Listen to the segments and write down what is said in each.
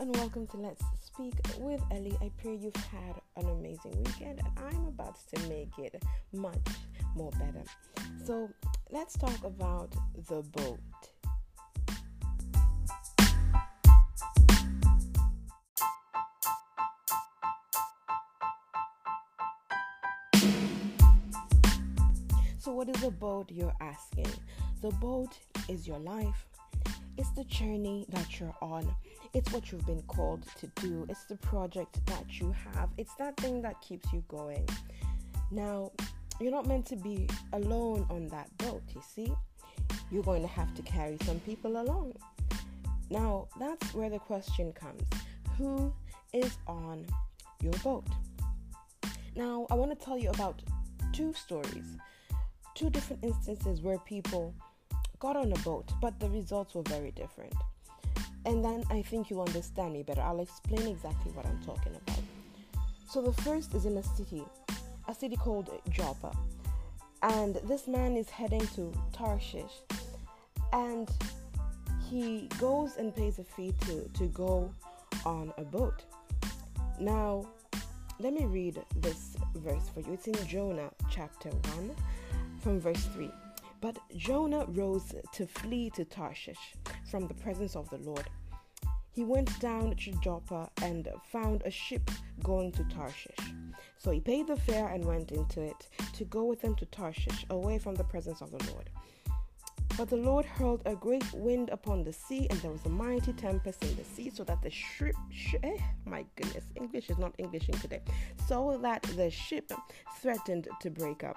And welcome to Let's Speak with Ellie. I pray you've had an amazing weekend and I'm about to make it much more better. So, let's talk about the boat. So, what is a boat? You're asking. The boat is your life, it's the journey that you're on. It's what you've been called to do. It's the project that you have. It's that thing that keeps you going. Now, you're not meant to be alone on that boat, you see? You're going to have to carry some people along. Now, that's where the question comes Who is on your boat? Now, I want to tell you about two stories, two different instances where people got on a boat, but the results were very different. And then I think you'll understand me better. I'll explain exactly what I'm talking about. So the first is in a city, a city called Joppa. And this man is heading to Tarshish. And he goes and pays a fee to, to go on a boat. Now, let me read this verse for you. It's in Jonah chapter 1 from verse 3. But Jonah rose to flee to Tarshish from the presence of the Lord. He went down to Joppa and found a ship going to Tarshish. So he paid the fare and went into it to go with them to Tarshish, away from the presence of the Lord. But the Lord hurled a great wind upon the sea, and there was a mighty tempest in the sea, so that the ship, sh- eh, my goodness, English is not Englishing today, so that the ship threatened to break up.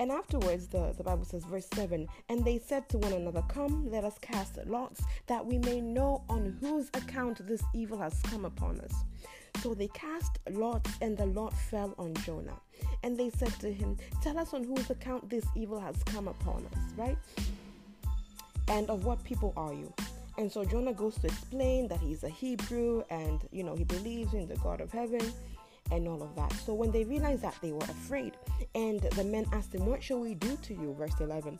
And afterwards, the, the Bible says, verse 7 And they said to one another, Come, let us cast lots, that we may know on whose account this evil has come upon us. So they cast lots, and the lot fell on Jonah. And they said to him, Tell us on whose account this evil has come upon us, right? And of what people are you? And so Jonah goes to explain that he's a Hebrew and, you know, he believes in the God of heaven and all of that. So when they realized that, they were afraid. And the men asked him, What shall we do to you? Verse 11.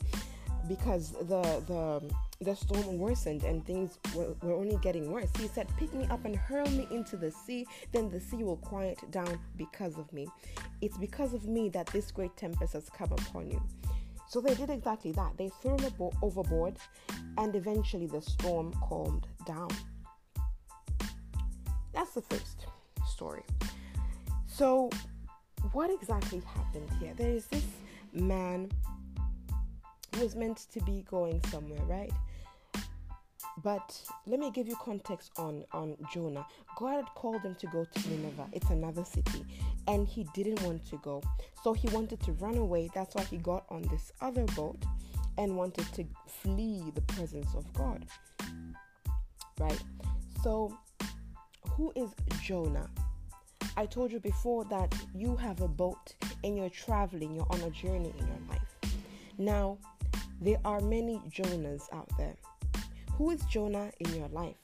Because the, the, the storm worsened and things were, were only getting worse. He said, Pick me up and hurl me into the sea, then the sea will quiet down because of me. It's because of me that this great tempest has come upon you. So they did exactly that. They threw him overboard, and eventually the storm calmed down. That's the first story. So, what exactly happened here? There is this man who was meant to be going somewhere, right? But let me give you context on, on Jonah. God had called him to go to Nineveh. It's another city. And he didn't want to go. So he wanted to run away. That's why he got on this other boat and wanted to flee the presence of God. Right? So, who is Jonah? I told you before that you have a boat and you're traveling, you're on a journey in your life. Now, there are many Jonahs out there. Who is Jonah in your life?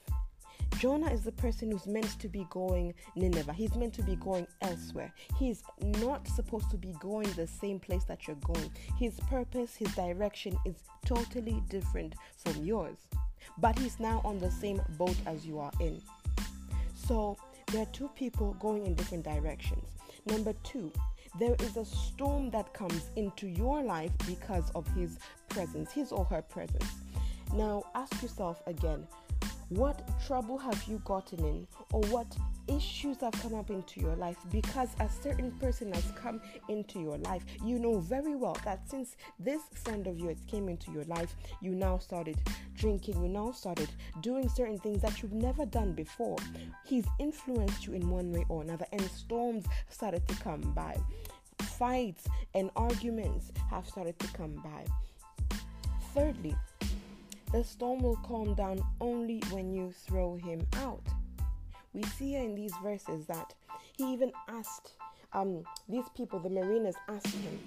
Jonah is the person who's meant to be going Nineveh. He's meant to be going elsewhere. He's not supposed to be going the same place that you're going. His purpose, his direction is totally different from yours. But he's now on the same boat as you are in. So there are two people going in different directions. Number two, there is a storm that comes into your life because of his presence, his or her presence. Now, ask yourself again what trouble have you gotten in, or what issues have come up into your life because a certain person has come into your life? You know very well that since this friend of yours came into your life, you now started drinking, you now started doing certain things that you've never done before. He's influenced you in one way or another, and storms started to come by. Fights and arguments have started to come by. Thirdly, the storm will calm down only when you throw him out. We see in these verses that He even asked um, these people, the mariners, asked him,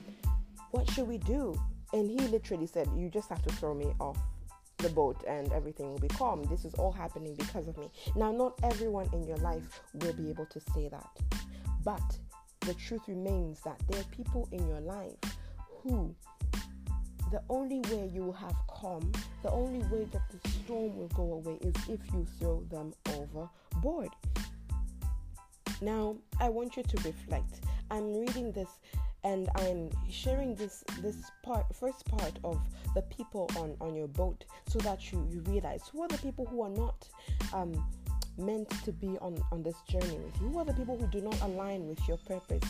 What should we do? And he literally said, You just have to throw me off the boat and everything will be calm. This is all happening because of me. Now, not everyone in your life will be able to say that. But the truth remains that there are people in your life who the only way you will have calm, the only way that the storm will go away is if you throw them overboard. Now, I want you to reflect. I'm reading this and I'm sharing this this part first part of the people on on your boat so that you you realize who are the people who are not um, meant to be on on this journey with you who are the people who do not align with your purpose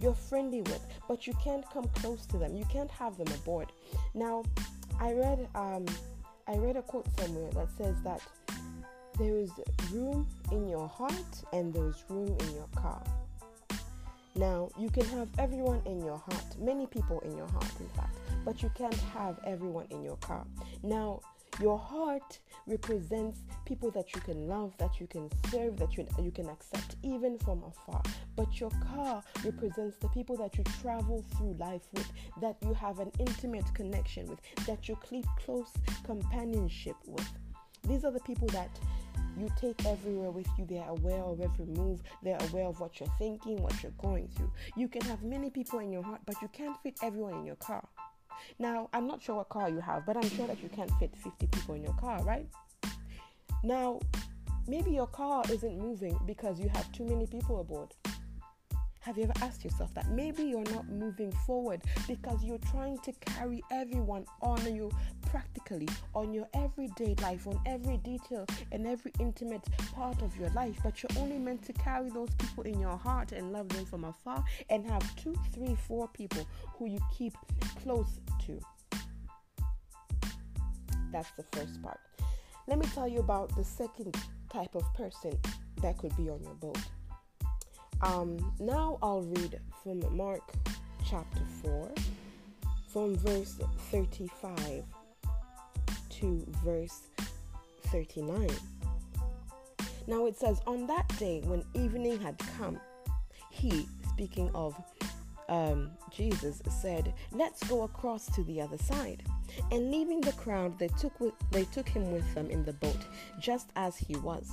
you're friendly with but you can't come close to them. You can't have them aboard. Now i read um i read a quote somewhere that says that there is room in your heart and there's room in your car. Now, you can have everyone in your heart, many people in your heart, in fact, but you can't have everyone in your car. Now, your heart represents people that you can love, that you can serve, that you, you can accept even from afar. But your car represents the people that you travel through life with, that you have an intimate connection with, that you keep close companionship with. These are the people that you take everywhere with you. They're aware of every move. They're aware of what you're thinking, what you're going through. You can have many people in your heart, but you can't fit everyone in your car. Now, I'm not sure what car you have, but I'm sure that you can't fit 50 people in your car, right? Now, maybe your car isn't moving because you have too many people aboard. Have you ever asked yourself that? Maybe you're not moving forward because you're trying to carry everyone on you practically on your everyday life, on every detail and every intimate part of your life, but you're only meant to carry those people in your heart and love them from afar and have two, three, four people who you keep close to. That's the first part. Let me tell you about the second type of person that could be on your boat. Um, now I'll read from Mark chapter 4, from verse 35 to verse 39. Now it says, On that day when evening had come, he, speaking of um, Jesus, said, Let's go across to the other side. And leaving the crowd, they took, with, they took him with them in the boat, just as he was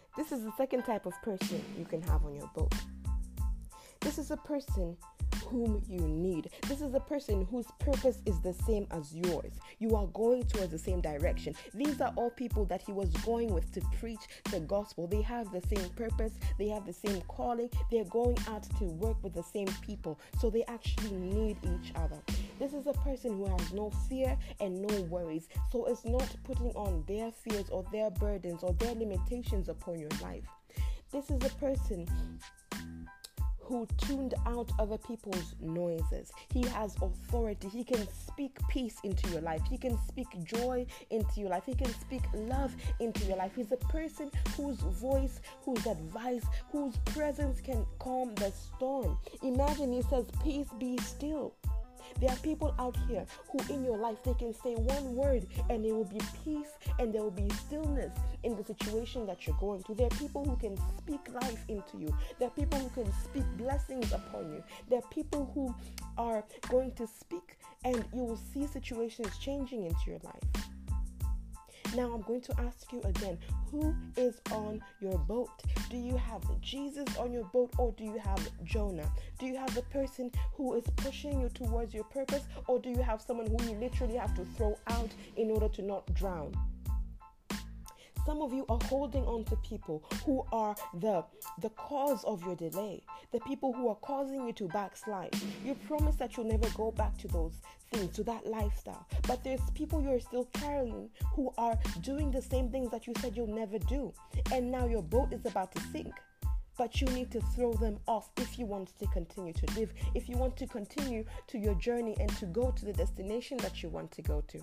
This is the second type of person you can have on your boat. This is a person whom you need. This is a person whose purpose is the same as yours. You are going towards the same direction. These are all people that he was going with to preach the gospel. They have the same purpose, they have the same calling, they're going out to work with the same people. So they actually need each other. This is a person who has no fear and no worries. So it's not putting on their fears or their burdens or their limitations upon your life. This is a person who tuned out other people's noises. He has authority. He can speak peace into your life. He can speak joy into your life. He can speak love into your life. He's a person whose voice, whose advice, whose presence can calm the storm. Imagine he says, Peace be still. There are people out here who, in your life, they can say one word and there will be peace and there will be stillness in the situation that you're going through. There are people who can speak life into you. There are people who can speak blessings upon you. There are people who are going to speak and you will see situations changing into your life. Now I'm going to ask you again who is on your boat? Do you have Jesus on your boat or do you have Jonah? Do you have the person who is pushing you towards your purpose or do you have someone who you literally have to throw out in order to not drown? Some of you are holding on to people who are the the cause of your delay, the people who are causing you to backslide. You promise that you'll never go back to those things, to that lifestyle. But there's people you're still carrying who are doing the same things that you said you'll never do. And now your boat is about to sink. but you need to throw them off if you want to continue to live, if you want to continue to your journey and to go to the destination that you want to go to.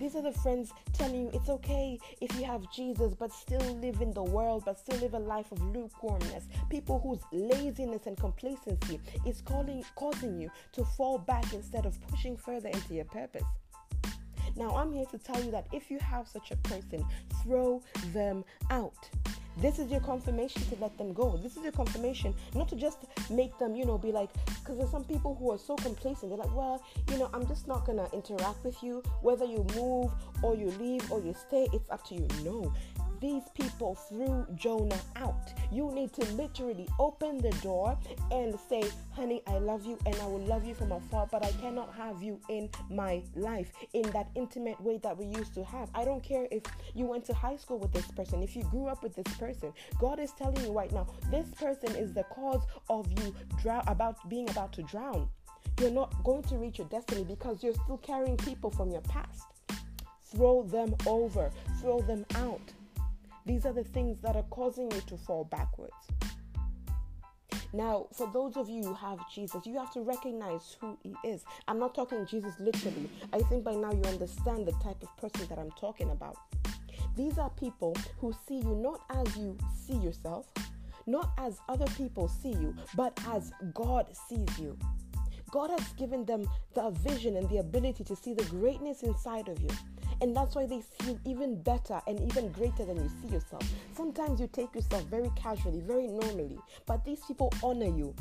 These are the friends telling you it's okay if you have Jesus, but still live in the world, but still live a life of lukewarmness. People whose laziness and complacency is calling, causing you to fall back instead of pushing further into your purpose. Now, I'm here to tell you that if you have such a person, throw them out. This is your confirmation to let them go. This is your confirmation not to just make them, you know, be like, because there's some people who are so complacent. They're like, well, you know, I'm just not going to interact with you. Whether you move or you leave or you stay, it's up to you. No, these people threw Jonah out. You need to literally open the door and say, honey, I love you and I will love you from afar, but I cannot have you in my life in that intimate way that we used to have. I don't care if you went to high school with this person, if you grew up with this person. God is telling you right now, this person is the cause of you about being about to drown. You're not going to reach your destiny because you're still carrying people from your past. Throw them over, throw them out. These are the things that are causing you to fall backwards. Now, for those of you who have Jesus, you have to recognize who he is. I'm not talking Jesus literally. I think by now you understand the type of person that I'm talking about. These are people who see you not as you see yourself, not as other people see you, but as God sees you. God has given them the vision and the ability to see the greatness inside of you. And that's why they you even better and even greater than you see yourself. Sometimes you take yourself very casually, very normally, but these people honor you.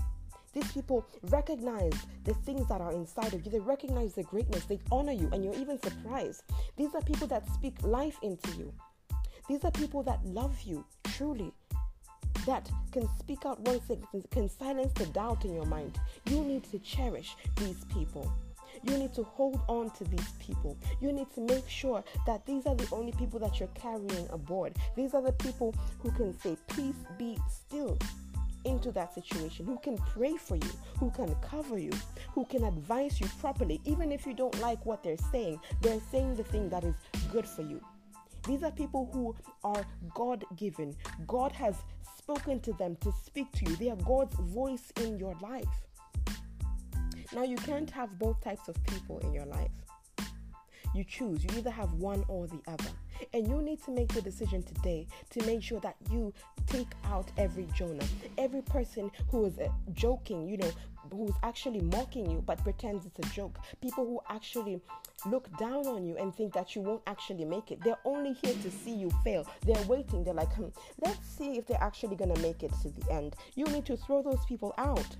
These people recognize the things that are inside of you. They recognize the greatness. They honor you, and you're even surprised. These are people that speak life into you. These are people that love you truly, that can speak out one sentence, can silence the doubt in your mind. You need to cherish these people. You need to hold on to these people. You need to make sure that these are the only people that you're carrying aboard. These are the people who can say, Peace be still into that situation, who can pray for you, who can cover you, who can advise you properly, even if you don't like what they're saying. They're saying the thing that is good for you. These are people who are God given. God has spoken to them to speak to you. They are God's voice in your life. Now, you can't have both types of people in your life. You choose, you either have one or the other. And you need to make the decision today to make sure that you take out every Jonah, every person who is uh, joking, you know, who's actually mocking you but pretends it's a joke. People who actually look down on you and think that you won't actually make it. They're only here to see you fail. They're waiting. They're like, hmm, let's see if they're actually going to make it to the end. You need to throw those people out.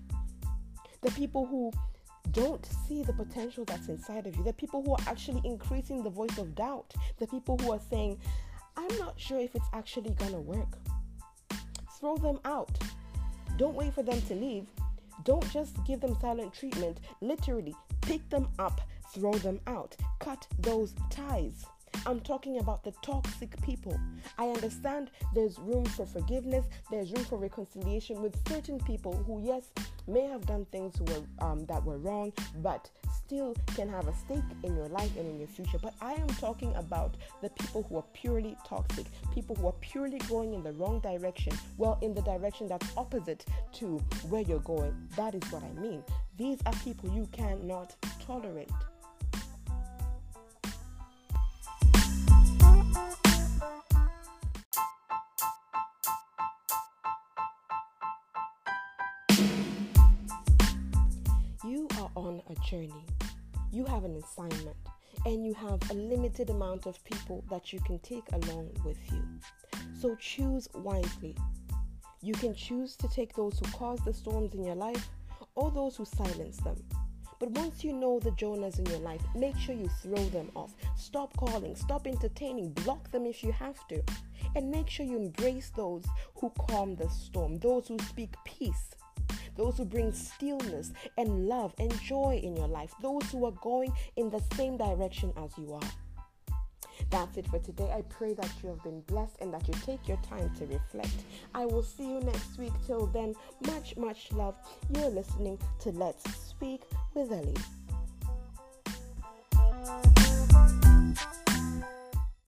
The people who don't see the potential that's inside of you. The people who are actually increasing the voice of doubt. The people who are saying, I'm not sure if it's actually going to work. Throw them out. Don't wait for them to leave. Don't just give them silent treatment. Literally, pick them up, throw them out. Cut those ties. I'm talking about the toxic people. I understand there's room for forgiveness, there's room for reconciliation with certain people who, yes, may have done things were, um, that were wrong, but still can have a stake in your life and in your future. But I am talking about the people who are purely toxic, people who are purely going in the wrong direction, well, in the direction that's opposite to where you're going. That is what I mean. These are people you cannot tolerate. On a journey. You have an assignment and you have a limited amount of people that you can take along with you. So choose wisely. You can choose to take those who cause the storms in your life or those who silence them. But once you know the Jonahs in your life, make sure you throw them off. Stop calling, stop entertaining, block them if you have to. And make sure you embrace those who calm the storm, those who speak peace those who bring stillness and love and joy in your life, those who are going in the same direction as you are. That's it for today. I pray that you have been blessed and that you take your time to reflect. I will see you next week. Till then, much, much love. You're listening to Let's Speak with Ellie.